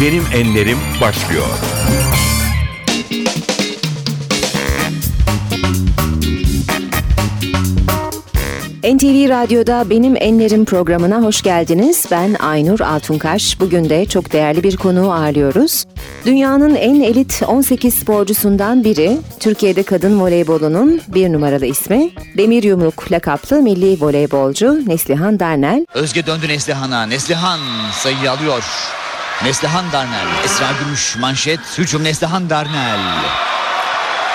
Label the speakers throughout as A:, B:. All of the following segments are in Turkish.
A: Benim Enlerim başlıyor.
B: NTV Radyo'da Benim Enlerim programına hoş geldiniz. Ben Aynur Altunkaş. Bugün de çok değerli bir konuğu ağırlıyoruz. Dünyanın en elit 18 sporcusundan biri, Türkiye'de kadın voleybolunun bir numaralı ismi, Demir Yumruk lakaplı milli voleybolcu Neslihan Darnel.
C: Özge döndü Neslihan'a. Neslihan sayıyı alıyor. Neslihan Darnel. Esra Gümüş manşet. Hücum Neslihan Darnel.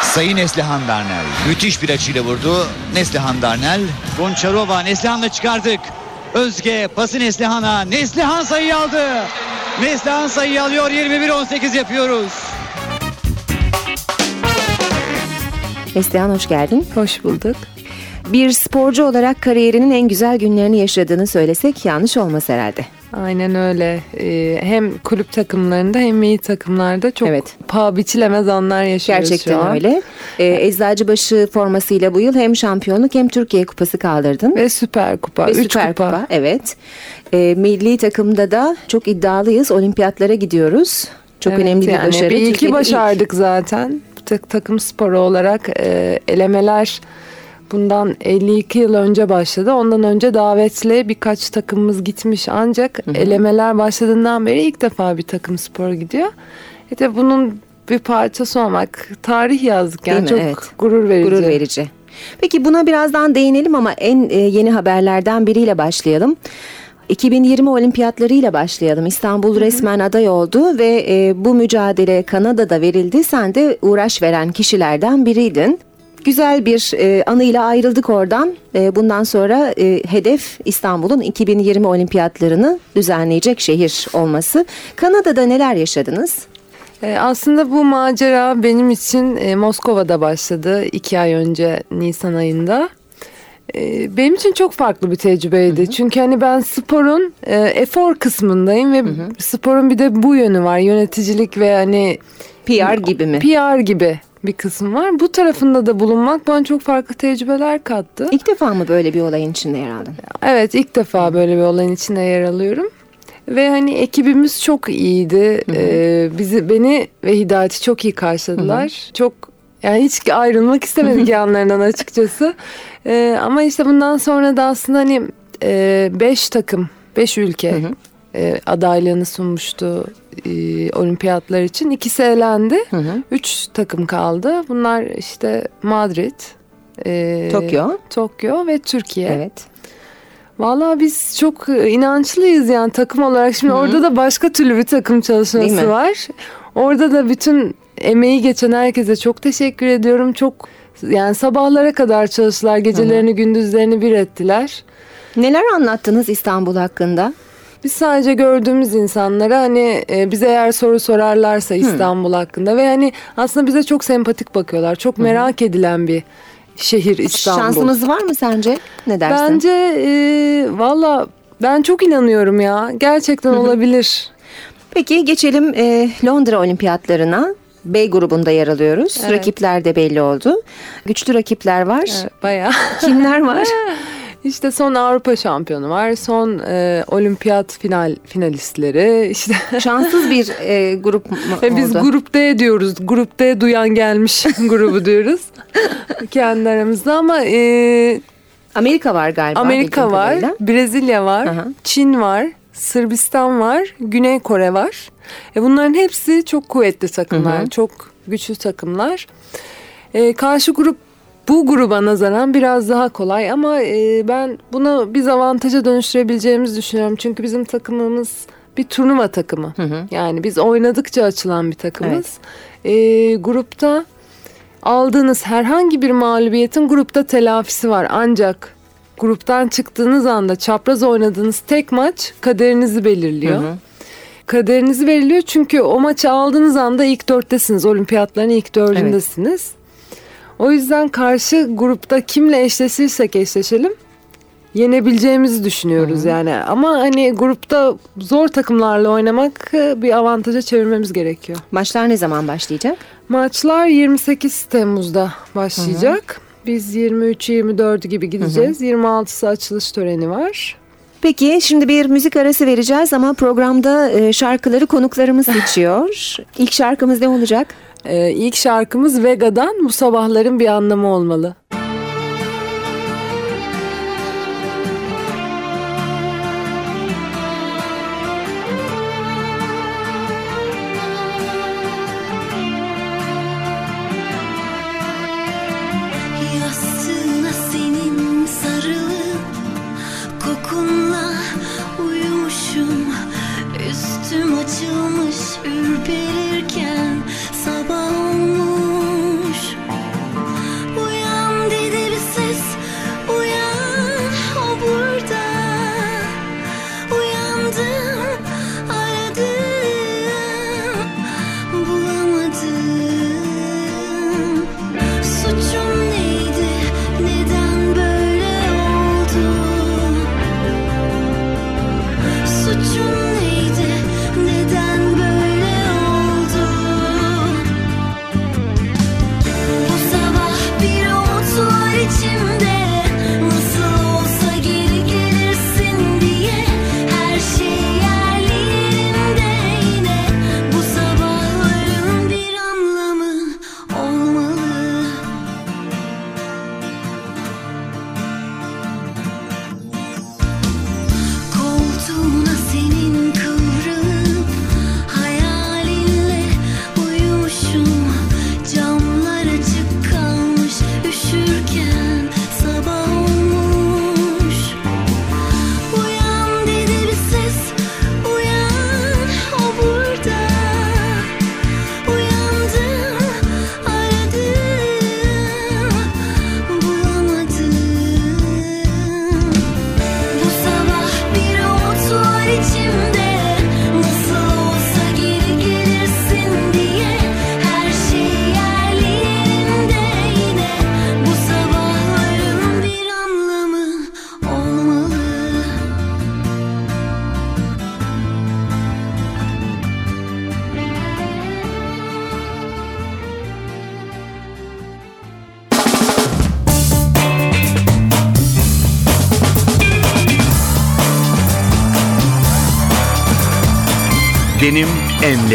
C: Sayı Neslihan Darnel. Müthiş bir açıyla vurdu. Neslihan Darnel. Gonçarova Neslihan'la çıkardık. Özge pası Neslihan'a. Neslihan sayıyı aldı. Neslihan sayıyı alıyor. 21-18 yapıyoruz.
B: Neslihan hoş geldin.
D: Hoş bulduk.
B: Bir sporcu olarak kariyerinin en güzel günlerini yaşadığını söylesek yanlış olmaz herhalde.
D: Aynen öyle. Ee, hem kulüp takımlarında hem milli takımlarda çok
B: Evet.
D: paha biçilemez anlar yaşıyoruz şu
B: Gerçekten
D: an.
B: öyle. Ee, Eczacıbaşı formasıyla bu yıl hem şampiyonluk hem Türkiye kupası kaldırdın.
D: Ve Süper Kupa.
B: Ve
D: üç
B: Süper
D: kupa.
B: Kupa. Evet. Ee, milli takımda da çok iddialıyız. Olimpiyatlara gidiyoruz. Çok
D: Evet,
B: önemli bir
D: yani
B: başarı.
D: Bir ilki
B: Türkiye'de ilk.
D: başardık zaten. Tak- takım sporu olarak e, elemeler bundan 52 yıl önce başladı. Ondan önce davetle birkaç takımımız gitmiş ancak elemeler başladığından beri ilk defa bir takım sporu gidiyor. E de bunun bir parçası olmak tarih yazdık yani çok
B: Evet.
D: gurur verici.
B: Gurur verici. Peki buna birazdan değinelim ama en e, yeni haberlerden biriyle başlayalım. 2020 olimpiyatlarıyla başlayalım. İstanbul resmen aday oldu ve e, bu mücadele Kanada'da verildi. Sen de uğraş veren kişilerden biriydin. Güzel bir e, anıyla ayrıldık oradan. E, bundan sonra e, hedef İstanbul'un 2020 olimpiyatlarını düzenleyecek şehir olması. Kanada'da neler yaşadınız?
D: E, Aslında bu macera benim için e, Moskova'da başladı iki ay önce Nisan ayında. E, Benim için çok farklı bir tecrübeydi. Çünkü hani ben sporun efor kısmındayım ve sporun bir de bu yönü var. Yöneticilik ve hani
B: PR gibi mi?
D: PR gibi bir kısım var. Bu tarafında da bulunmak bana çok farklı tecrübeler kattı.
B: İlk defa mı böyle bir olayın içinde yer aldın?
D: Evet ilk defa böyle bir olayın içinde yer alıyorum. Ve hani ekibimiz çok iyiydi. Ee, bizi beni ve Hidayet'i çok iyi karşıladılar. Çok yani hiç ayrılmak istemedik yanlarından açıkçası. Ee, ama işte bundan sonra da aslında hani e, beş takım, beş ülke e, adaylığını sunmuştu e, olimpiyatlar için. İkisi elendi. Üç takım kaldı. Bunlar işte Madrid, e,
B: Tokyo.
D: Tokyo ve Türkiye.
B: Evet.
D: Vallahi biz çok e, inançlıyız yani takım olarak. Şimdi orada da başka türlü bir takım çalışması var. Orada da bütün emeği geçen herkese çok teşekkür ediyorum. Çok yani sabahlara kadar çalıştılar. Gecelerini gündüzlerini bir ettiler.
B: Neler anlattınız İstanbul hakkında?
D: Biz sadece gördüğümüz insanlara hani e, bize eğer soru sorarlarsa İstanbul hakkında ve hani aslında bize çok sempatik bakıyorlar. Çok merak edilen bir şehir İstanbul.
B: Şansımız var mı sence? Ne dersin?
D: Bence e, valla ben çok inanıyorum ya. Gerçekten olabilir.
B: Peki geçelim e, Londra Olimpiyatlarına. B grubunda yer alıyoruz.
D: Evet.
B: Rakipler de belli oldu. Güçlü rakipler var.
D: Evet, bayağı.
B: Kimler var?
D: İşte son Avrupa şampiyonu var. Son e, olimpiyat final finalistleri. İşte
B: Şanssız bir e, grup mu
D: ve biz
B: oldu?
D: grup D diyoruz. Grup D duyan gelmiş grubu diyoruz. Kendi aramızda ama e,
B: Amerika var galiba.
D: Amerika var,
B: kadarıyla.
D: Brezilya var,
B: Aha.
D: Çin var, Sırbistan var, Güney Kore var. E bunların hepsi çok kuvvetli takımlar, çok güçlü takımlar. E, karşı grup bu gruba nazaran biraz daha kolay ama e, ben bunu biz avantaja dönüştürebileceğimizi düşünüyorum. Çünkü bizim takımımız bir turnuva takımı. Yani biz oynadıkça açılan bir takımız. E, grupta aldığınız herhangi bir mağlubiyetin grupta telafisi var. Ancak gruptan çıktığınız anda çapraz oynadığınız tek maç kaderinizi belirliyor. Kaderinizi belirliyor çünkü o maçı aldığınız anda ilk dörttesiniz. Olimpiyatların ilk dördündesiniz. O yüzden karşı grupta kimle eşleşirsek eşleşelim yenebileceğimizi düşünüyoruz yani. Ama hani grupta zor takımlarla oynamak e, bir avantaja çevirmemiz gerekiyor.
B: Maçlar ne zaman başlayacak?
D: Maçlar 28 Temmuz'da başlayacak. Biz 23-24 gibi gideceğiz. 26'sı açılış töreni var.
B: Peki şimdi bir müzik arası vereceğiz ama programda e, şarkıları konuklarımız seçiyor. İlk şarkımız ne olacak?
D: Ee, ilk şarkımız Vega'dan Bu Sabahların Bir Anlamı Olmalı.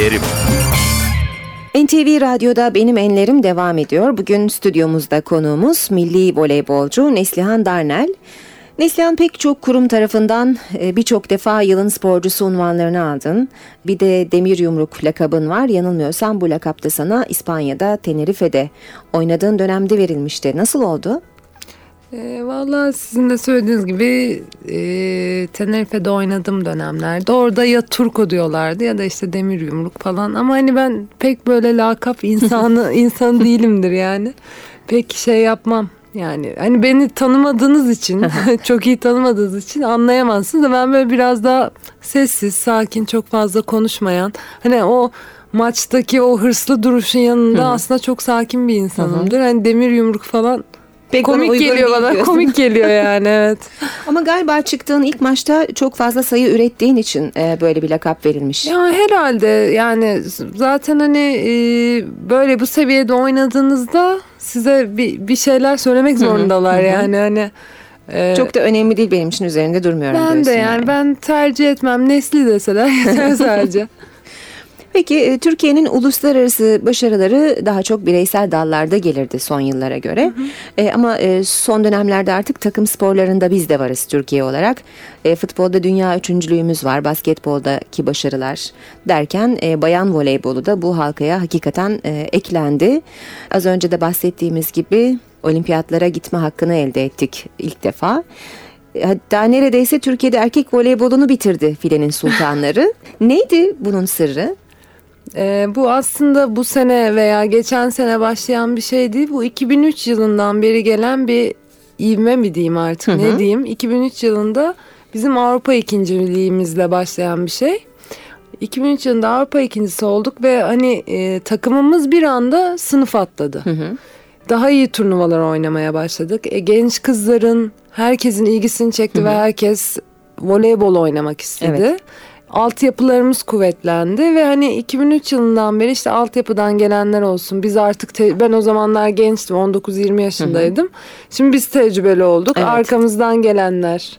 A: Enlerim.
B: NTV Radyo'da Benim Enlerim devam ediyor. Bugün stüdyomuzda konuğumuz milli voleybolcu Neslihan Darnel. Neslihan pek çok kurum tarafından e, birçok defa yılın sporcusu unvanlarını aldın. Bir de demir yumruk lakabın var. Yanılmıyorsam bu lakap da sana İspanya'da Tenerife'de oynadığın dönemde verilmişti. Nasıl oldu?
D: E, Valla sizin de söylediğiniz gibi e, Tenerife'de oynadığım dönemlerde orada ya Turko diyorlardı ya da işte demir yumruk falan. Ama hani ben pek böyle lakap insanı insan değilimdir yani. Pek şey yapmam yani. Hani beni tanımadığınız için çok iyi tanımadığınız için anlayamazsınız da ben böyle biraz daha sessiz sakin çok fazla konuşmayan hani o maçtaki o hırslı duruşun yanında aslında çok sakin bir insanımdır. Hani demir yumruk falan
B: Pek
D: komik geliyor bana.
B: diyorsun.
D: Komik geliyor yani evet.
B: Ama galiba çıktığın ilk maçta çok fazla sayı ürettiğin için e, böyle bir lakap verilmiş.
D: Ya herhalde yani zaten hani e, böyle bu seviyede oynadığınızda size bir, bir şeyler söylemek zorundalar yani hani. e,
B: Çok da önemli değil benim için üzerinde durmuyorum
D: ben de
B: diyorsun
D: yani ben tercih etmem nesli deseler yeter sadece.
B: Peki e, Türkiye'nin uluslararası başarıları daha çok bireysel dallarda gelirdi son yıllara göre. E, ama e, son dönemlerde artık takım sporlarında biz de varız Türkiye olarak. E, futbolda dünya üçüncülüğümüz var, basketboldaki başarılar derken e, bayan voleybolu da bu halkaya hakikaten e, eklendi. Az önce de bahsettiğimiz gibi olimpiyatlara gitme hakkını elde ettik ilk defa. E, Hatta neredeyse Türkiye'de erkek voleybolunu bitirdi filenin sultanları. Neydi bunun sırrı?
D: Ee, bu aslında bu sene veya geçen sene başlayan bir şey değil. Bu 2003 yılından beri gelen bir ivme mi diyeyim artık ne diyeyim. 2003 yılında bizim Avrupa ikinciliğimizle başlayan bir şey. 2003 yılında Avrupa ikincisi olduk ve hani e, takımımız bir anda sınıf atladı. Daha iyi turnuvalar oynamaya başladık. E, genç kızların herkesin ilgisini çekti ve herkes voleybol oynamak istedi.
B: Evet.
D: Altyapılarımız kuvvetlendi ve hani 2003 yılından beri işte altyapıdan gelenler olsun. Biz artık te- ben o zamanlar gençtim 19-20 yaşındaydım. Şimdi biz tecrübeli olduk.
B: Evet.
D: Arkamızdan gelenler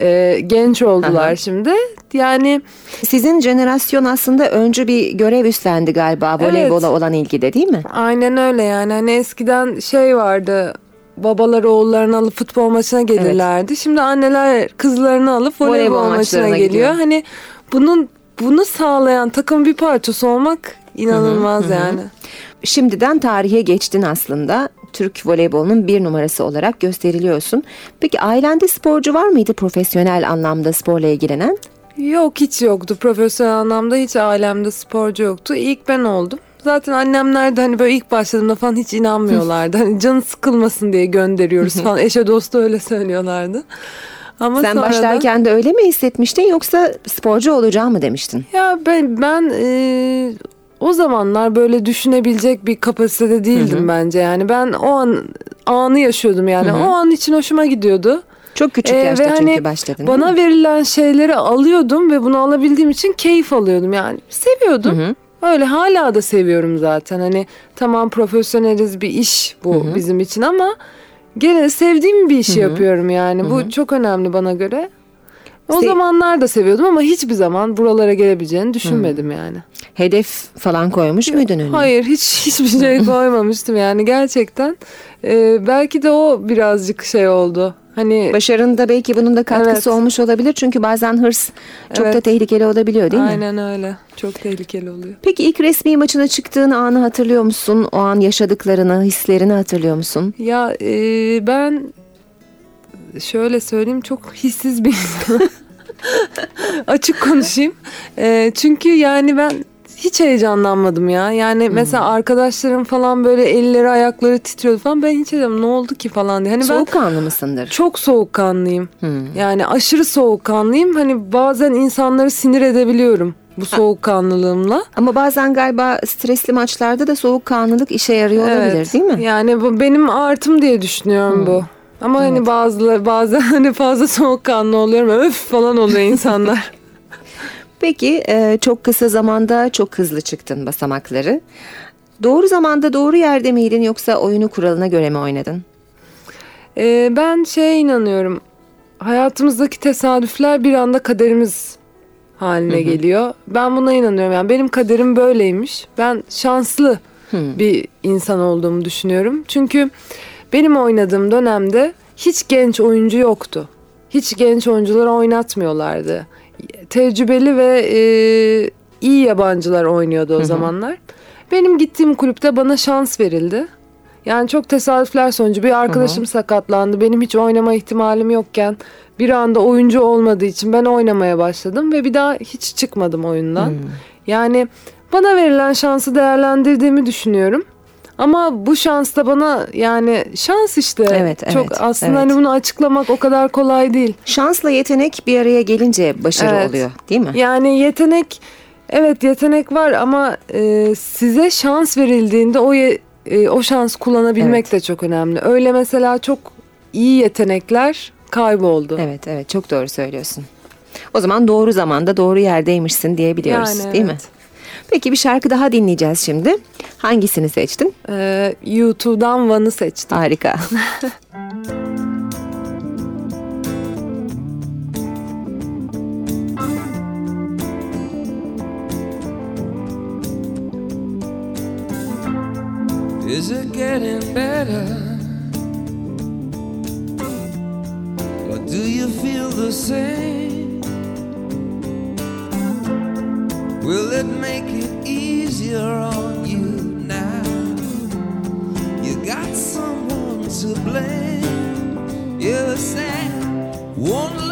D: e, genç oldular
B: Aha.
D: şimdi. Yani
B: Sizin jenerasyon aslında öncü bir görev üstlendi galiba voleybola olan ilgide değil mi?
D: aynen öyle yani. Hani eskiden şey vardı babalar oğullarını alıp futbol maçına gelirlerdi. Şimdi anneler kızlarını alıp voleybol,
B: Voleybol
D: maçına geliyor.
B: gidiyor.
D: Hani bunun bunu sağlayan takım bir parçası olmak inanılmaz yani.
B: Şimdiden tarihe geçtin aslında. Türk voleybolunun bir numarası olarak gösteriliyorsun. Peki ailende sporcu var mıydı profesyonel anlamda sporla ilgilenen?
D: Yok hiç yoktu. Profesyonel anlamda hiç ailemde sporcu yoktu. İlk ben oldum. Zaten annemler de hani böyle ilk başladığımda falan hiç inanmıyorlardı. Hani canı sıkılmasın diye gönderiyoruz falan. Eşe dostu öyle söylüyorlardı. Ama
B: Sen
D: sonradan-
B: başlarken de öyle mi hissetmiştin yoksa sporcu olacağım mı demiştin?
D: Ya ben ben e, o zamanlar böyle düşünebilecek bir kapasitede değildim bence yani. Ben o an anı yaşıyordum yani. O an için hoşuma gidiyordu.
B: Çok küçük
D: Ee,
B: yaşta
D: ve
B: çünkü
D: hani
B: başladın.
D: Bana verilen şeyleri alıyordum ve bunu alabildiğim için keyif alıyordum yani. Seviyordum. Öyle hala da seviyorum zaten. Hani tamam profesyoneliz bir iş bu bizim için ama gene sevdiğim bir işi yapıyorum yani. Bu çok önemli bana göre. O
B: Se-
D: zamanlar da seviyordum ama hiçbir zaman buralara gelebileceğini düşünmedim yani.
B: Hedef falan koymuş muydun önüne?
D: Hayır hiç hiçbir şey koymamıştım yani gerçekten. Ee, belki de o birazcık şey oldu. Hani
B: Başarında belki bunun da katkısı
D: Evet.
B: olmuş olabilir. Çünkü bazen hırs çok da
D: Evet.
B: tehlikeli olabiliyor değil mi?
D: aynen öyle. Çok tehlikeli oluyor.
B: Peki ilk resmi maçına çıktığın anı hatırlıyor musun? O an yaşadıklarını, hislerini hatırlıyor musun?
D: Ya e, ben şöyle söyleyeyim çok hissiz bir insanım. Açık konuşayım. E, çünkü yani ben hiç heyecanlanmadım ya. Yani mesela arkadaşlarım falan böyle elleri ayakları titriyordu falan. Ben hiç heyecanlanmadım. Ne oldu ki falan diye. Hani ben
B: Soğukkanlı mısındır?
D: çok soğukkanlıyım.
B: Hmm.
D: Yani aşırı soğukkanlıyım. Hani bazen insanları sinir edebiliyorum bu soğukkanlılığımla.
B: Ama bazen galiba stresli maçlarda da soğukkanlılık işe yarıyor olabilir değil mi? Hmm.
D: Yani bu benim artım diye düşünüyorum bu. Ama hani bazıları bazen hani fazla soğukkanlı oluyorum. Öf falan oluyor insanlar.
B: Peki e, çok kısa zamanda çok hızlı çıktın basamakları. Doğru zamanda doğru yerde miydin yoksa oyunu kuralına göre mi oynadın?
D: Ee, ben şeye inanıyorum. Hayatımızdaki tesadüfler bir anda kaderimiz haline geliyor. Ben buna inanıyorum. Yani benim kaderim böyleymiş. Ben şanslı bir insan olduğumu düşünüyorum. Çünkü benim oynadığım dönemde hiç genç oyuncu yoktu. Hiç genç oyuncuları oynatmıyorlardı. Tecrübeli ve e, iyi yabancılar oynuyordu o zamanlar. Benim gittiğim kulüpte bana şans verildi. Yani çok tesadüfler sonucu bir arkadaşım sakatlandı. Benim hiç oynama ihtimalim yokken bir anda oyuncu olmadığı için ben oynamaya başladım ve bir daha hiç çıkmadım oyundan. Yani bana verilen şansı değerlendirdiğimi düşünüyorum. Ama bu şans da bana yani şans işte.
B: Evet,
D: Çok
B: evet,
D: aslında
B: evet.
D: hani bunu açıklamak o kadar kolay değil.
B: Şansla yetenek bir araya gelince başarı
D: Evet.
B: oluyor değil mi?
D: Yani yetenek evet yetenek var ama e, size şans verildiğinde o ye- e, o şans kullanabilmek
B: Evet.
D: de çok önemli. Öyle mesela çok iyi yetenekler kayboldu.
B: Evet evet çok doğru söylüyorsun. O zaman doğru zamanda doğru yerdeymişsin diyebiliyoruz
D: Yani
B: değil mi? Peki bir şarkı daha dinleyeceğiz şimdi. Hangisini seçtin?
D: Ee, YouTube'dan Van'ı seçtim.
B: Harika.
E: Is it getting better? Or do you feel the same? It make it easier on you now? You got someone to blame. You said one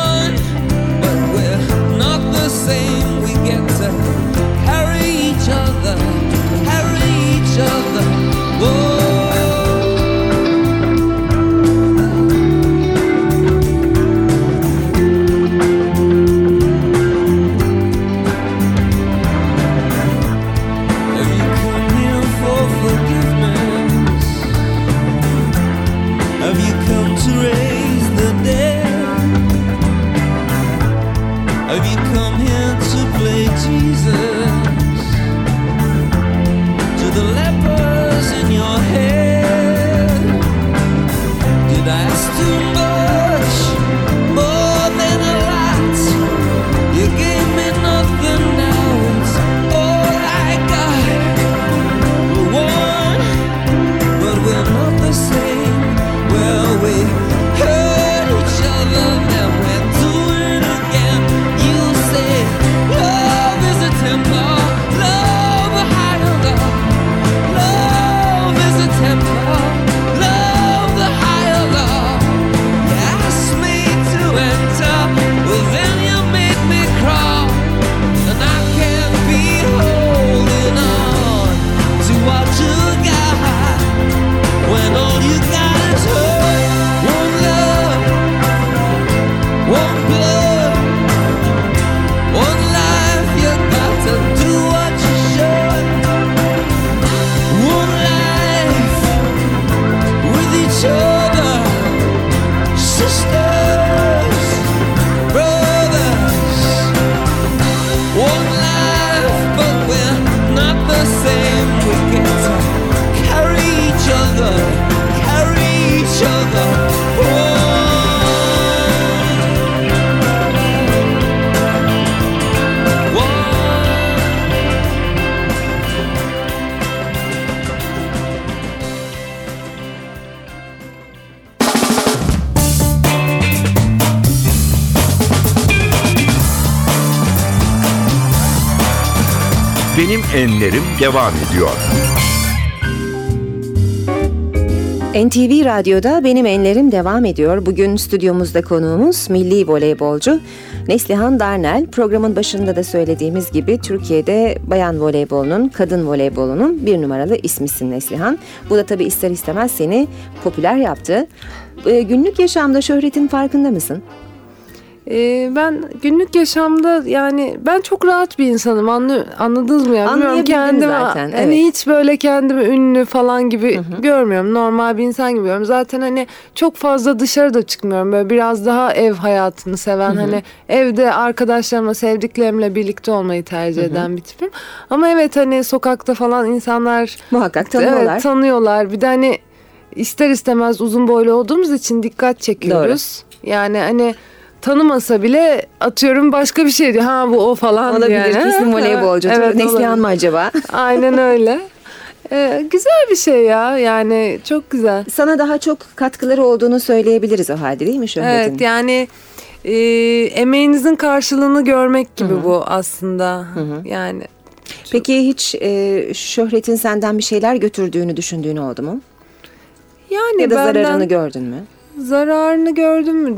A: devam ediyor.
B: NTV Radyo'da Benim Enlerim devam ediyor. Bugün stüdyomuzda konuğumuz milli voleybolcu Neslihan Darnel. Programın başında da söylediğimiz gibi Türkiye'de bayan voleybolunun, kadın voleybolunun bir numaralı ismisin Neslihan. Bu da tabii ister istemez seni popüler yaptı. Ee, günlük yaşamda şöhretin farkında mısın?
D: Ee, ben günlük yaşamda yani ben çok rahat bir insanım anlı, anladınız mı ya? Bilmiyorum,
B: Anlayabildim
D: kendimi,
B: zaten,
D: Hani
B: evet.
D: hiç böyle kendimi ünlü falan gibi görmüyorum. Normal bir insan gibi görüyorum. Zaten hani çok fazla dışarıda çıkmıyorum. Böyle biraz daha ev hayatını seven hani evde arkadaşlarımla sevdiklerimle birlikte olmayı tercih eden bir tipim. Ama evet hani sokakta falan insanlar
B: Muhakkak tanıyorlar.
D: Evet tanıyorlar. Bir de hani ister istemez uzun boylu olduğumuz için dikkat çekiyoruz. Yani hani tanımasa bile atıyorum başka bir şey diyor. Ha bu o falan
B: Olabilir.
D: yani.
B: Kesin voleybolcu.
D: Evet,
B: Neslihan mı acaba?
D: Aynen öyle. Ee, güzel bir şey ya yani çok güzel.
B: Sana daha çok katkıları olduğunu söyleyebiliriz o halde değil mi şöhretin?
D: Evet yani e, emeğinizin karşılığını görmek gibi bu aslında. Yani
B: Peki hiç e, şöhretin senden bir şeyler götürdüğünü düşündüğün oldu mu?
D: yani
B: Ya da
D: benden
B: zararını gördün mü?
D: zararını gördüm mü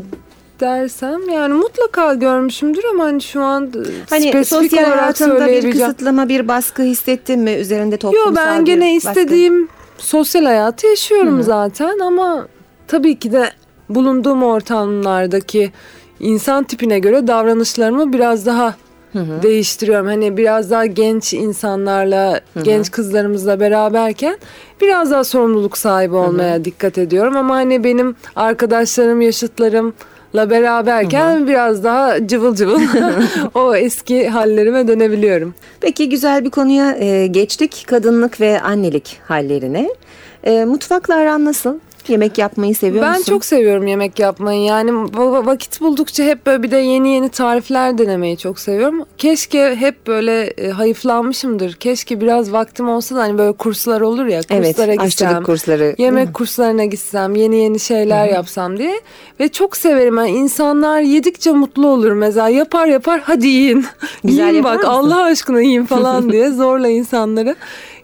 D: dersem yani mutlaka görmüşümdür ama hani şu an
B: Hani
D: spesifik
B: sosyal
D: olarak
B: bir kısıtlama, bir baskı hissettin mi üzerinde toplumsal
D: Yo ben gene
B: baskı?
D: istediğim sosyal hayatı yaşıyorum zaten ama tabii ki de bulunduğum ortamlardaki insan tipine göre davranışlarımı biraz daha değiştiriyorum. Hani biraz daha genç insanlarla, genç kızlarımızla beraberken biraz daha sorumluluk sahibi olmaya dikkat ediyorum. Ama hani benim arkadaşlarım, yaşıtlarımla beraberken biraz daha cıvıl cıvıl o eski hallerime dönebiliyorum.
B: Peki güzel bir konuya e, geçtik. Kadınlık ve annelik hallerine. E, mutfakla aran nasıl? Yemek yapmayı seviyor
D: ben
B: musun?
D: çok seviyorum yemek yapmayı. Yani va- vakit buldukça hep böyle bir de yeni yeni tarifler denemeyi çok seviyorum. Keşke hep böyle e, hayıflanmışımdır. Keşke biraz vaktim olsa da hani böyle kurslar olur ya.
B: Evet,
D: Kurslara
B: aşçılık
D: gitsem.
B: kursları.
D: Yemek kurslarına gitsem, yeni yeni şeyler yapsam diye. Ve çok severim. Yani insanlar yedikçe mutlu olur mesela. Yapar yapar hadi yiyin.
B: Güzel
D: yiyin bak
B: mısın?
D: Allah aşkına yiyin falan diye zorla insanları.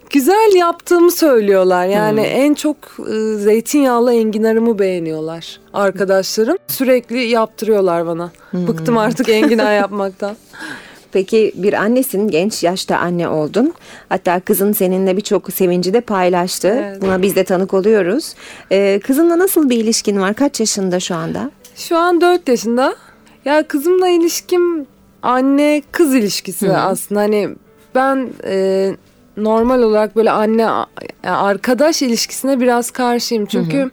D: Güzel yaptığımı söylüyorlar. Yani en çok e, zeytinyağlı enginarımı beğeniyorlar arkadaşlarım. Sürekli yaptırıyorlar bana. Bıktım artık enginar yapmaktan.
B: Peki bir annesin, genç yaşta anne oldun. Hatta kızın seninle birçok sevinci de paylaştı.
D: Evet.
B: Buna biz de tanık oluyoruz. Ee, kızınla nasıl bir ilişkin var? Kaç yaşında şu anda?
D: Şu an 4 yaşında. Ya kızımla ilişkim anne kız ilişkisi aslında. Hani ben e, normal olarak böyle anne arkadaş ilişkisine biraz karşıyım. Çünkü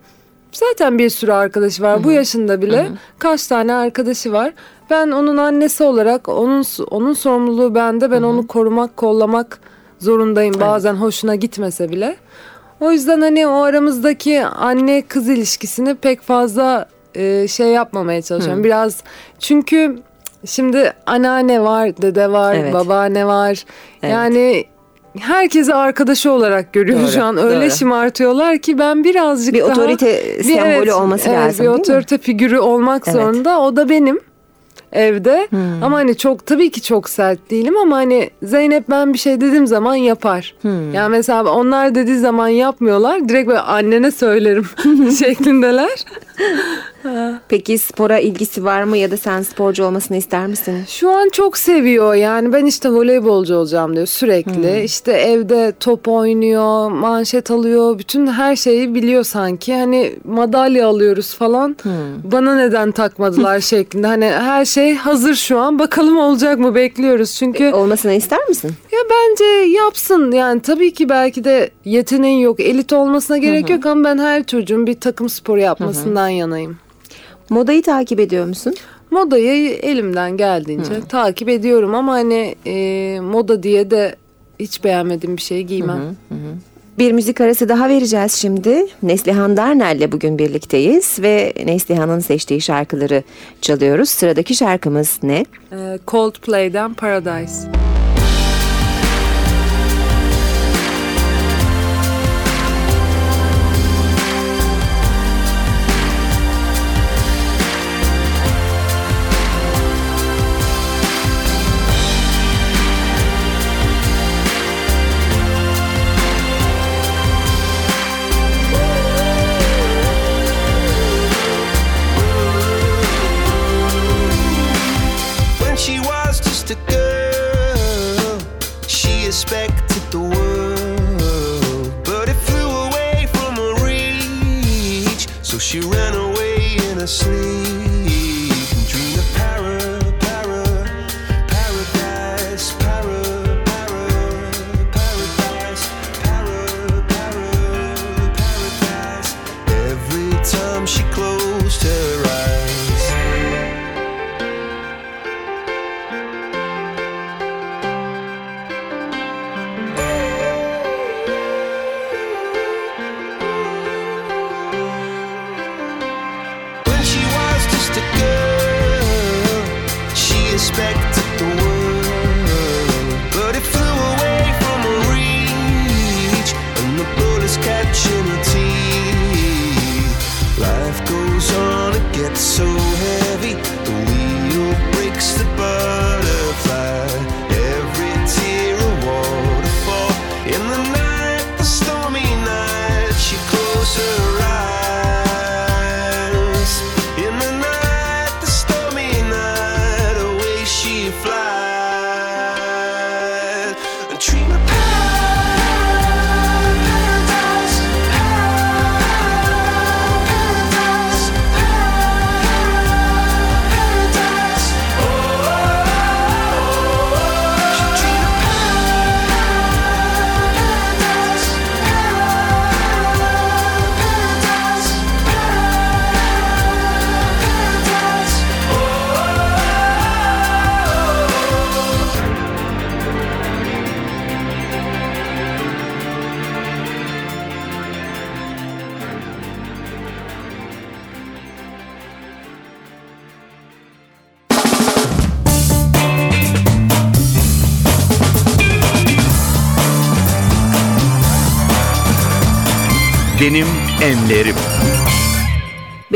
D: zaten bir sürü arkadaşı var. Bu yaşında bile kaç tane arkadaşı var. Ben onun annesi olarak onun onun sorumluluğu bende. Ben onu korumak, kollamak zorundayım. Bazen hoşuna gitmese bile. O yüzden hani o aramızdaki anne kız ilişkisini pek fazla e, şey yapmamaya çalışıyorum. Biraz çünkü şimdi anneanne var, dede var,
B: Evet.
D: babaanne var.
B: Evet.
D: Yani herkesi arkadaşı olarak görüyor
B: Doğru,
D: şu an. Öyle
B: doğru.
D: şımartıyorlar ki ben birazcık
B: Bir
D: daha...
B: otorite sembolü olması
D: evet,
B: lazım
D: Bir
B: değil mi?
D: otorite figürü olmak
B: Evet.
D: zorunda. O da benim evde.
B: Hmm.
D: Ama hani çok tabii ki çok sert değilim ama hani Zeynep ben bir şey dediğim zaman yapar.
B: Hmm.
D: Yani mesela onlar dediği zaman yapmıyorlar. Direkt böyle annene söylerim şeklindeler.
B: Peki spora ilgisi var mı ya da sen sporcu olmasını ister misin?
D: Şu an çok seviyor yani ben işte voleybolcu olacağım diyor sürekli. İşte evde top oynuyor, manşet alıyor, bütün her şeyi biliyor sanki. Hani madalya alıyoruz falan. Bana neden takmadılar şeklinde. Hani her şey hazır şu an. Bakalım olacak mı bekliyoruz. Çünkü
B: Olmasını ister misin?
D: ya bence yapsın. Yani tabii ki belki de yeteneği yok, elit olmasına gerek yok ama ben her çocuğun bir takım sporu yapmasından yanayım.
B: Modayı takip ediyor musun?
D: Modayı elimden geldiğince takip ediyorum ama hani e, moda diye de hiç beğenmediğim bir şey giymem.
B: Bir müzik arası daha vereceğiz şimdi. Neslihan Darnel'le bugün birlikteyiz ve Neslihan'ın seçtiği şarkıları çalıyoruz. Sıradaki şarkımız ne?
D: E, Coldplay'den Paradise.
F: She expected the world, but it flew away from her reach. So she ran away in her sleep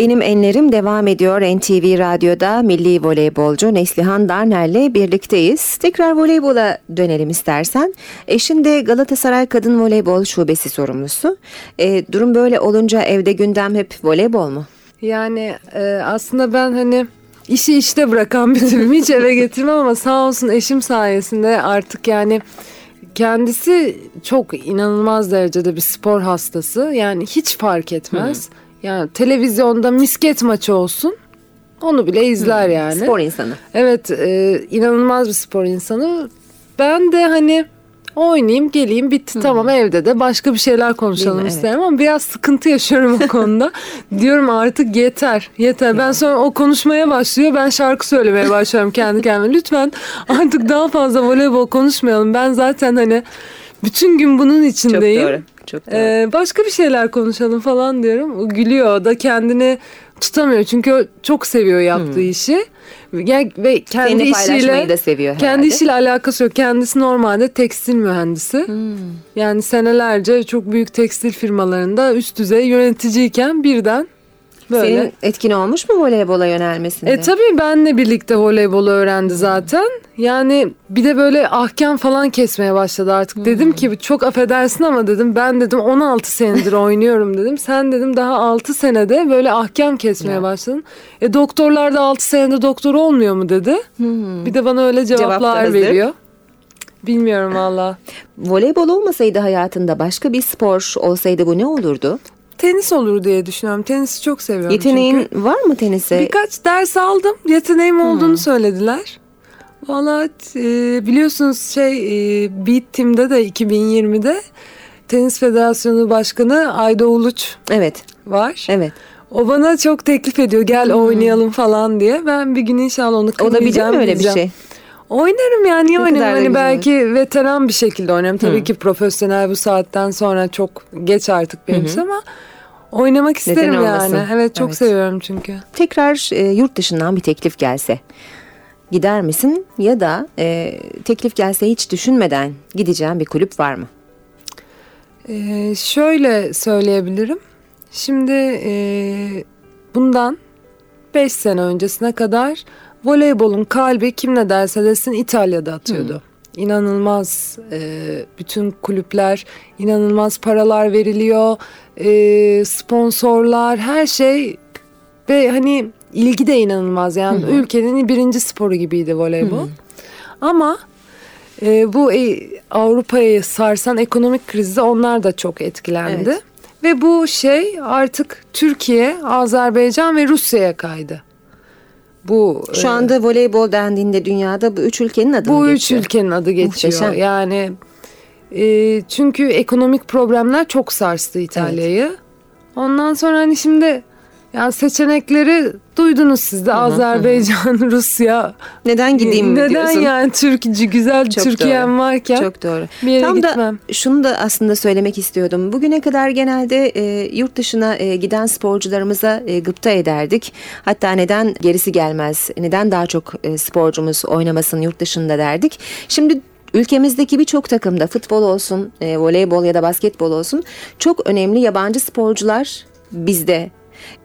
A: Benim enlerim
B: devam ediyor. NTV Radyo'da milli voleybolcu Neslihan Darner'le birlikteyiz. Tekrar voleybola dönelim istersen. Eşin de Galatasaray Kadın Voleybol Şubesi sorumlusu. E, durum böyle olunca evde gündem hep voleybol mu?
D: Yani e, aslında ben hani işi işte bırakan bir tipim. Hiç eve getirmem ama sağ olsun eşim sayesinde artık yani kendisi çok inanılmaz derecede bir spor hastası. Yani hiç fark etmez. Yani televizyonda misket maçı olsun onu bile izler yani.
B: Spor insanı.
D: Evet e, inanılmaz bir spor insanı. Ben de hani oynayayım geleyim bitti tamam evde de başka bir şeyler konuşalım
B: mi? Evet.
D: isterim ama biraz sıkıntı yaşıyorum o konuda. Diyorum artık yeter yeter. Ben sonra o konuşmaya başlıyor ben şarkı söylemeye başlıyorum kendi kendime. Lütfen artık daha fazla voleybol konuşmayalım. Ben zaten hani bütün gün bunun
B: Çok
D: içindeyim.
B: doğru. Çok doğru.
D: Ee, başka bir şeyler konuşalım falan diyorum. O gülüyor o da kendini tutamıyor. Çünkü çok seviyor yaptığı işi. Ve, ve kendi
B: paylaşmayı
D: işiyle
B: da seviyor
D: kendi işiyle alakası yok. Kendisi normalde tekstil mühendisi. Yani senelerce çok büyük tekstil firmalarında üst düzey yöneticiyken birden böyle.
B: Senin etkin olmuş mu voleybola yönelmesinde?
D: E tabii benle birlikte voleybolu öğrendi zaten. Yani bir de böyle ahkam falan kesmeye başladı artık. Dedim ki çok affedersin ama dedim ben dedim 16 senedir oynuyorum dedim. Sen dedim daha 6 senede böyle ahkam kesmeye başladın. E doktorlar da 6 senede doktor olmuyor mu dedi. Bir de bana öyle
B: Cevap
D: cevaplar
B: hazır.
D: veriyor. Bilmiyorum valla.
B: Voleybol olmasaydı hayatında başka bir spor olsaydı bu ne olurdu?
D: Tenis olur diye düşünüyorum. Tenisi çok seviyorum
B: Yeteneğin
D: çünkü.
B: var mı tenise?
D: Birkaç ders aldım. Yeteneğim olduğunu söylediler. Valla e, biliyorsunuz şey e, Beat Team'de de 2020'de Tenis Federasyonu Başkanı Ayda Uluç
B: Evet,
D: var.
B: evet.
D: O bana çok teklif ediyor gel oynayalım falan diye. Ben bir gün inşallah onu kırmayacağım.
B: mi öyle bir şey?
D: Oynarım yani niye oynarım? Hani
B: güzel
D: belki veteran bir şekilde oynarım. Tabii ki profesyonel bu saatten sonra çok geç artık benim için ama oynamak isterim
B: olmasın?
D: yani. Evet çok
B: Evet.
D: seviyorum çünkü.
B: Tekrar e, yurt dışından bir teklif gelse gider misin? Ya da e, teklif gelse hiç düşünmeden gideceğin bir kulüp var mı?
D: Ee, şöyle söyleyebilirim. Şimdi e, bundan 5 sene öncesine kadar voleybolun kalbi kim ne derse desin İtalya'da atıyordu. İnanılmaz e, bütün kulüpler inanılmaz paralar veriliyor. E, sponsorlar her şey ve hani ilgi de inanılmaz yani ülkenin birinci sporu gibiydi voleybol. Ama e, bu e, Avrupa'yı sarsan ekonomik krizde onlar da çok etkilendi.
B: Evet.
D: Ve bu şey artık Türkiye, Azerbaycan ve Rusya'ya kaydı. Bu
B: Şu
D: e,
B: anda voleybol dendiğinde dünyada bu üç ülkenin adı
D: bu
B: mı
D: üç
B: geçiyor?
D: ülkenin adı geçiyor.
B: Muhteşem.
D: Yani e, çünkü ekonomik problemler çok sarstı İtalya'yı. Ondan sonra hani şimdi yani seçenekleri duydunuz siz de Azerbaycan, Rusya.
B: Neden gideyim mi
D: Neden
B: diyorsun?
D: yani Türkçü güzel
B: Çok
D: Türkiye'm
B: doğru.
D: varken
B: Çok doğru.
D: bir yere
B: Tam
D: gitmem.
B: da şunu da aslında söylemek istiyordum. Bugüne kadar genelde e, yurt dışına e, giden sporcularımıza e, gıpta ederdik. Hatta neden gerisi gelmez, neden daha çok e, sporcumuz oynamasın yurt dışında derdik. Şimdi ülkemizdeki birçok takımda futbol olsun, e, voleybol ya da basketbol olsun çok önemli yabancı sporcular bizde.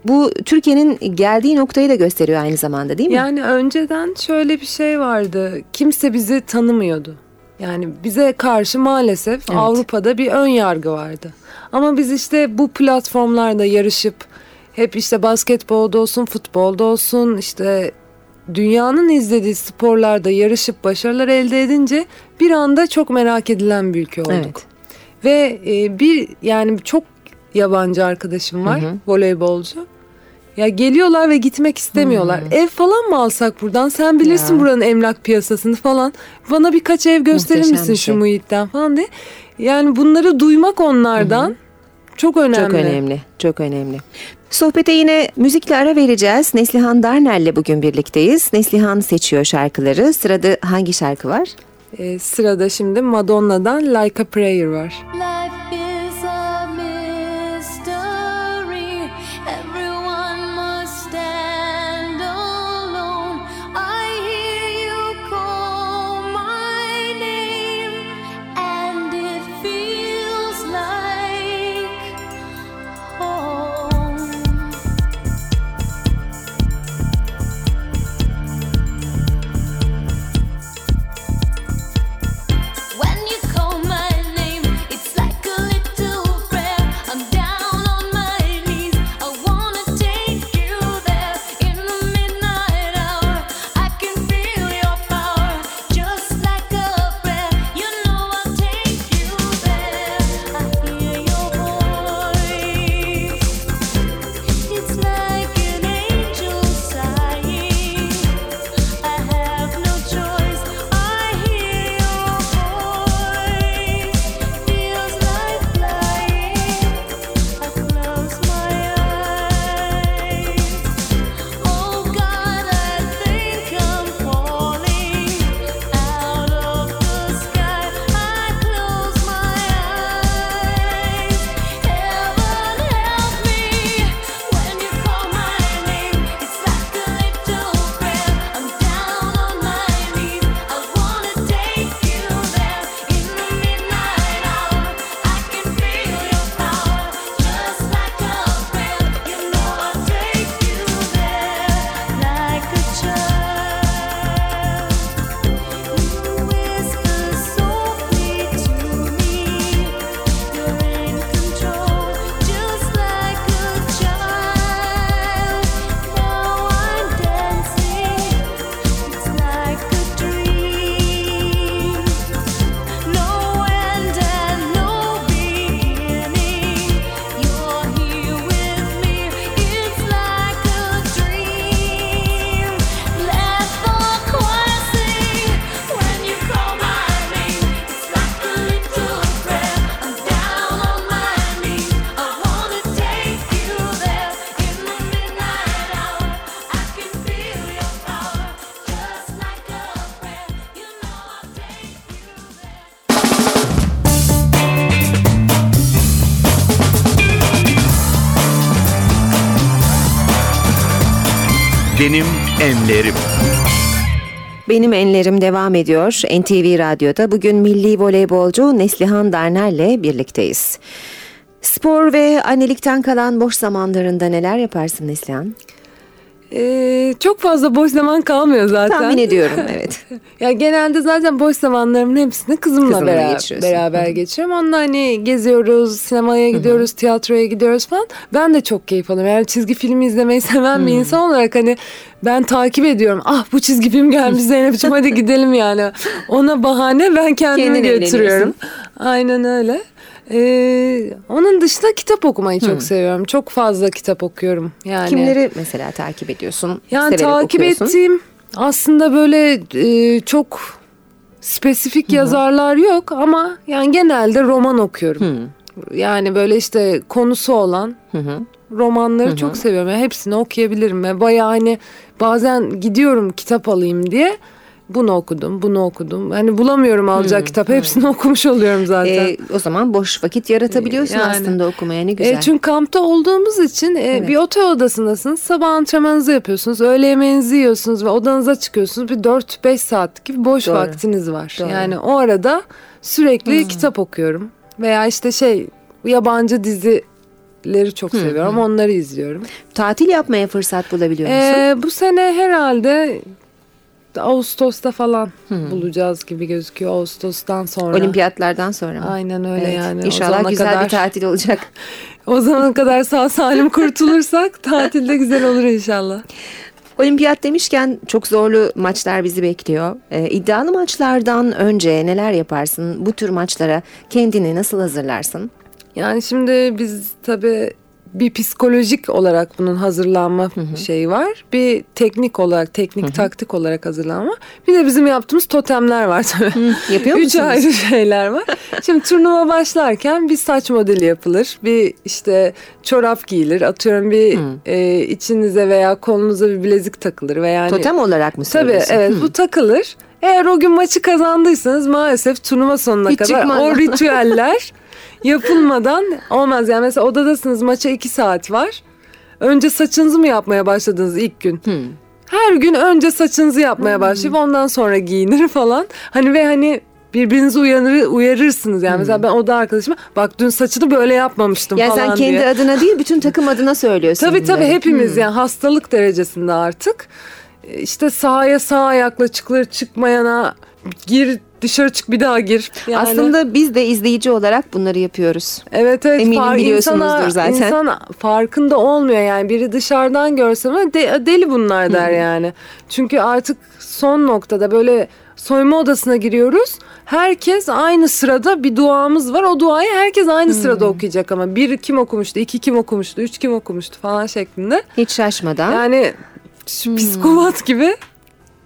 B: Bu Türkiye'nin geldiği noktayı da gösteriyor aynı zamanda değil mi?
D: Yani önceden şöyle bir şey vardı. Kimse bizi tanımıyordu. Yani bize karşı maalesef
B: Evet.
D: Avrupa'da bir ön yargı vardı. Ama biz işte bu platformlarda yarışıp hep işte basketbolda olsun, futbolda olsun işte dünyanın izlediği sporlarda yarışıp başarılar elde edince bir anda çok merak edilen bir ülke olduk.
B: Evet.
D: Ve e, bir yani çok yabancı arkadaşım var voleybolcu. Ya geliyorlar ve gitmek istemiyorlar. Ev falan mı alsak buradan? Sen bilirsin
B: Ya.
D: buranın emlak piyasasını falan. Bana birkaç ev gösterir
B: Muhteşem
D: misin
B: bir
D: şu
B: şey.
D: muhitten falan diye. Yani bunları duymak onlardan çok önemli.
B: Çok önemli, çok önemli. Sohbete yine müzikle ara vereceğiz. Neslihan Darner'le bugün birlikteyiz. Neslihan seçiyor şarkıları. Sırada hangi şarkı var?
D: E, sırada şimdi Madonna'dan Like a Prayer var.
G: Life
A: enlerim.
B: Benim enlerim devam ediyor. NTV Radyo'da bugün milli voleybolcu Neslihan Darner'le birlikteyiz. Spor ve annelikten kalan boş zamanlarında neler yaparsın Neslihan?
D: Ee, çok fazla boş zaman kalmıyor zaten.
B: Tahmin ediyorum evet.
D: Ya genelde zaten boş zamanlarımın hepsini kızımla,
B: Kızınla
D: beraber, beraber geçiriyorum. Onunla hani geziyoruz, sinemaya gidiyoruz, tiyatroya gidiyoruz falan. Ben de çok keyif alıyorum. Yani çizgi film izlemeyi seven bir insan olarak hani ben takip ediyorum. Ah bu çizgi film gelmiş Zeynep'ciğim hadi gidelim yani. Ona bahane ben kendimi
B: Kendin
D: götürüyorum. Aynen öyle. Ee, onun dışında kitap okumayı çok seviyorum. Çok fazla kitap okuyorum. Yani.
B: Kimleri mesela takip ediyorsun?
D: Yani takip
B: okuyorsun?
D: ettiğim aslında böyle e, çok spesifik yazarlar yok ama yani genelde roman okuyorum. Yani böyle işte konusu olan romanları çok seviyorum. Yani hepsini okuyabilirim ve bayağı hani bazen gidiyorum kitap alayım diye bunu okudum, bunu okudum. Hani bulamıyorum alacak kitap. Hepsini okumuş oluyorum zaten.
B: Ee, o zaman boş vakit yaratabiliyorsun
D: Yani.
B: aslında okumaya ne güzel.
D: E, çünkü kampta olduğumuz için e, bir otel odasındasınız. Sabah antrenmanınızı yapıyorsunuz. Öğle yemeğinizi yiyorsunuz ve odanıza çıkıyorsunuz. Bir 4-5 saat gibi boş
B: Doğru.
D: vaktiniz var.
B: Doğru.
D: Yani o arada sürekli kitap okuyorum. Veya işte şey yabancı dizileri çok seviyorum. Onları izliyorum.
B: Tatil yapmaya fırsat bulabiliyor musun?
D: E, bu sene herhalde Ağustos'ta falan bulacağız gibi gözüküyor. Ağustos'tan sonra.
B: Olimpiyatlardan sonra mı?
D: Aynen öyle
B: Evet,
D: yani.
B: İnşallah güzel
D: kadar-
B: bir tatil olacak.
D: O zamana kadar sağ salim kurtulursak tatilde güzel olur inşallah.
B: Olimpiyat demişken çok zorlu maçlar bizi bekliyor. Ee, iddialı maçlardan önce neler yaparsın? Bu tür maçlara kendini nasıl hazırlarsın?
D: Yani şimdi biz tabii bir psikolojik olarak bunun hazırlanma şeyi var. Bir teknik olarak, teknik taktik olarak hazırlanma. Bir de bizim yaptığımız totemler var tabii.
B: Yapıyor
D: Üç
B: musunuz?
D: ayrı şeyler var. Şimdi turnuva başlarken bir saç modeli yapılır. Bir işte çorap giyilir. Atıyorum bir e, içinize veya kolunuza bir bilezik takılır. Veya hani-
B: Totem olarak mı
D: Tabii
B: söylüyorsun?
D: evet bu takılır. Eğer o gün maçı kazandıysanız maalesef turnuva sonuna
B: Hiç
D: kadar
B: çıkmaz.
D: o ritüeller yapılmadan olmaz. Yani mesela odadasınız maça iki saat var. Önce saçınızı mı yapmaya başladınız ilk gün? Her gün önce saçınızı yapmaya başlayıp ondan sonra giyinir falan. Hani ve hani birbirinizi uyanır, uyarırsınız. Yani mesela ben oda arkadaşıma bak dün saçını böyle yapmamıştım
B: Yani
D: falan
B: sen kendi
D: diye.
B: adına değil bütün takım adına söylüyorsun.
D: Tabii tabii hepimiz yani hastalık derecesinde artık. İşte sahaya sağ ayakla çıkılır çıkmayana gir dışarı çık bir daha gir. Yani,
B: Aslında biz de izleyici olarak bunları yapıyoruz.
D: evet evet
B: eminim
D: far-
B: biliyorsunuzdur
D: insana-
B: zaten.
D: insan farkında olmuyor yani biri dışarıdan görse de- deli bunlar der yani. Çünkü artık son noktada böyle soyma odasına giriyoruz. Herkes aynı sırada bir duamız var. O duayı herkes aynı sırada okuyacak ama bir kim okumuştu, iki kim okumuştu, üç kim okumuştu falan şeklinde.
B: Hiç şaşmadan.
D: Yani şu psikopat gibi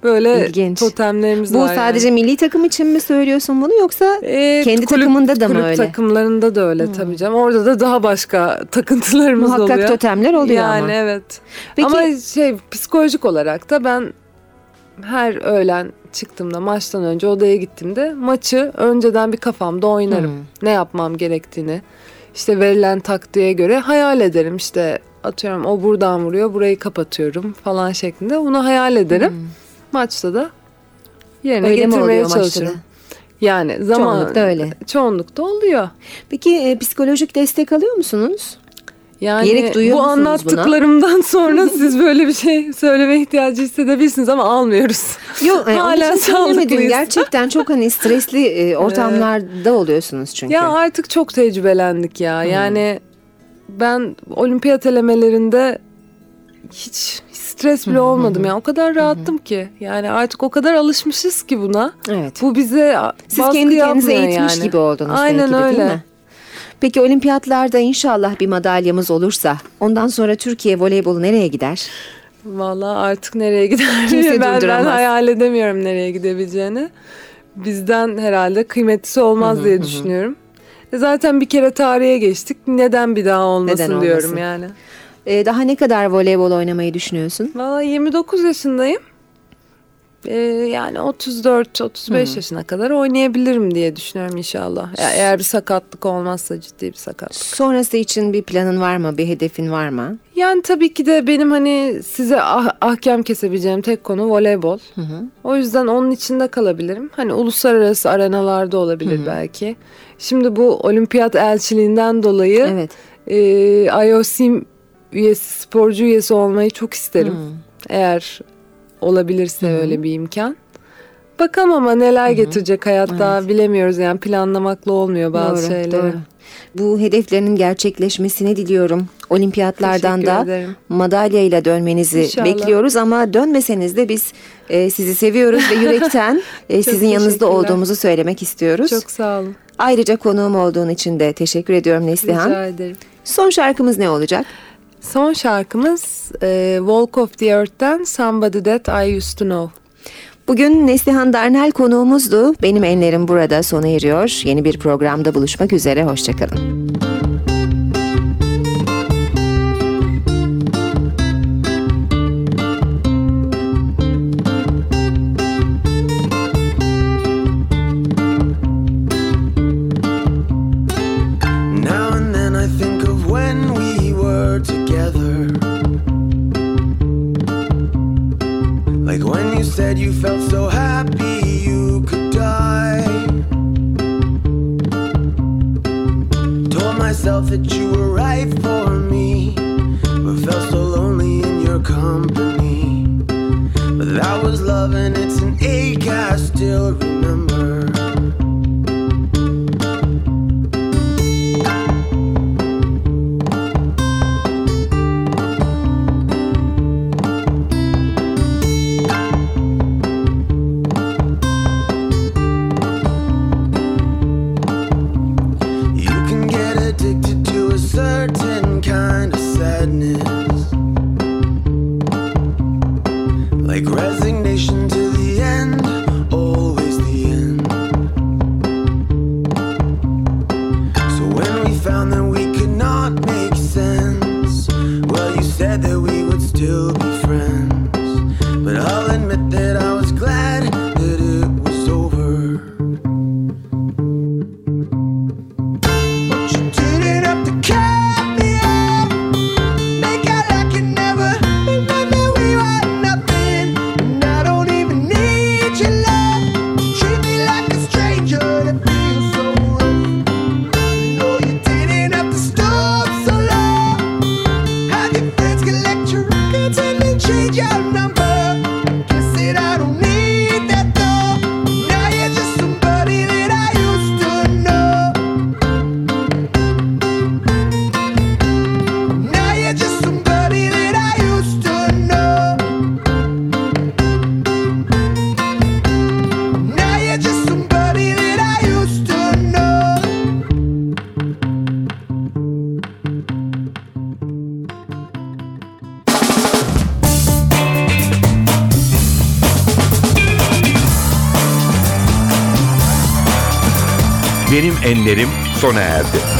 D: böyle
B: İlginç.
D: totemlerimiz
B: Bu
D: var.
B: sadece
D: yani.
B: milli takım için mi söylüyorsun bunu yoksa
D: Ee,
B: kendi takımında da mı
D: kulüp
B: öyle?
D: takımlarında da öyle tabii canım. Orada da daha başka takıntılarımız
B: Muhakkak
D: oluyor.
B: totemler oluyor
D: yani,
B: ama.
D: evet.
B: Peki-
D: Ama şey psikolojik olarak da ben her öğlen çıktığımda maçtan önce odaya gittiğimde maçı önceden bir kafamda oynarım.
B: Hmm.
D: Ne yapmam gerektiğini işte verilen taktiğe göre hayal ederim. İşte atıyorum o buradan vuruyor burayı kapatıyorum falan şeklinde bunu hayal ederim. Maçta da yerine
B: Hmm. Öyle
D: getirmeye çalışırım. Yani zaman
B: Çoğunlukla öyle.
D: Çoğunlukta oluyor.
B: Peki e, psikolojik destek alıyor musunuz?
D: Yani
B: Gerek duyuyor
D: bu
B: musunuz buna?
D: anlattıklarımdan sonra siz böyle bir şey söyleme ihtiyacı hissedebilirsiniz ama almıyoruz.
B: Yok e,
D: Hala sağlıklıyız.
B: Gerçekten çok hani stresli e, ortamlarda oluyorsunuz çünkü.
D: Ya artık çok tecrübelendik ya. Yani ben olimpiyat elemelerinde hiç stres bile olmadım ya. O kadar rahattım ki. Yani artık o kadar alışmışız ki buna.
B: evet.
D: Bu bize
B: Siz kendi kendinize eğitmiş
D: yani.
B: gibi oldunuz
D: Aynen
B: belki de
D: öyle.
B: değil mi? Peki olimpiyatlarda inşallah bir madalyamız olursa ondan sonra Türkiye voleybolu nereye gider?
D: Vallahi artık nereye gider?
B: Kimse
D: ben, ben hayal edemiyorum nereye gidebileceğini. Bizden herhalde kıymetlisi olmaz diye düşünüyorum. E Zaten bir kere tarihe geçtik. Neden bir daha olmasın
B: Neden
D: diyorum
B: olmasın?
D: yani.
B: E, daha ne kadar voleybol oynamayı düşünüyorsun?
D: Vallahi 29 yaşındayım. Ee, yani 34-35 yaşına kadar oynayabilirim diye düşünüyorum inşallah. E- Eğer bir sakatlık olmazsa ciddi bir sakatlık.
B: Sonrası için bir planın var mı? Bir hedefin var mı?
D: Yani tabii ki de benim hani size ah- ahkam kesebileceğim tek konu voleybol. O yüzden onun içinde kalabilirim. Hani uluslararası arenalarda olabilir belki. Şimdi bu olimpiyat elçiliğinden dolayı
B: Evet.
D: e, IOC üyesi, sporcu üyesi olmayı çok isterim. Eğer olabilirse öyle bir imkan. Bakalım ama neler getirecek hayatta bilemiyoruz yani planlamakla olmuyor bazı
B: Doğru,
D: şeyleri.
B: doğru. Bu hedeflerinin gerçekleşmesini diliyorum. Olimpiyatlardan
D: Teşekkür
B: da
D: ederim.
B: madalyayla dönmenizi
D: İnşallah.
B: bekliyoruz ama dönmeseniz de biz e, sizi seviyoruz ve yürekten e, sizin yanınızda olduğumuzu söylemek istiyoruz.
D: Çok sağ olun.
B: Ayrıca konuğum olduğun için de teşekkür ediyorum Neslihan.
D: Rica ederim.
B: Son şarkımız ne olacak?
D: Son şarkımız e, Walk of the Earth'ten Somebody That I Used to Know.
B: Bugün Neslihan Darnel konuğumuzdu. Benim enlerim burada sona eriyor. Yeni bir programda buluşmak üzere. Hoşçakalın.
F: Said that we would still be friends. But I'll admit
A: Benim enlerim sona erdi.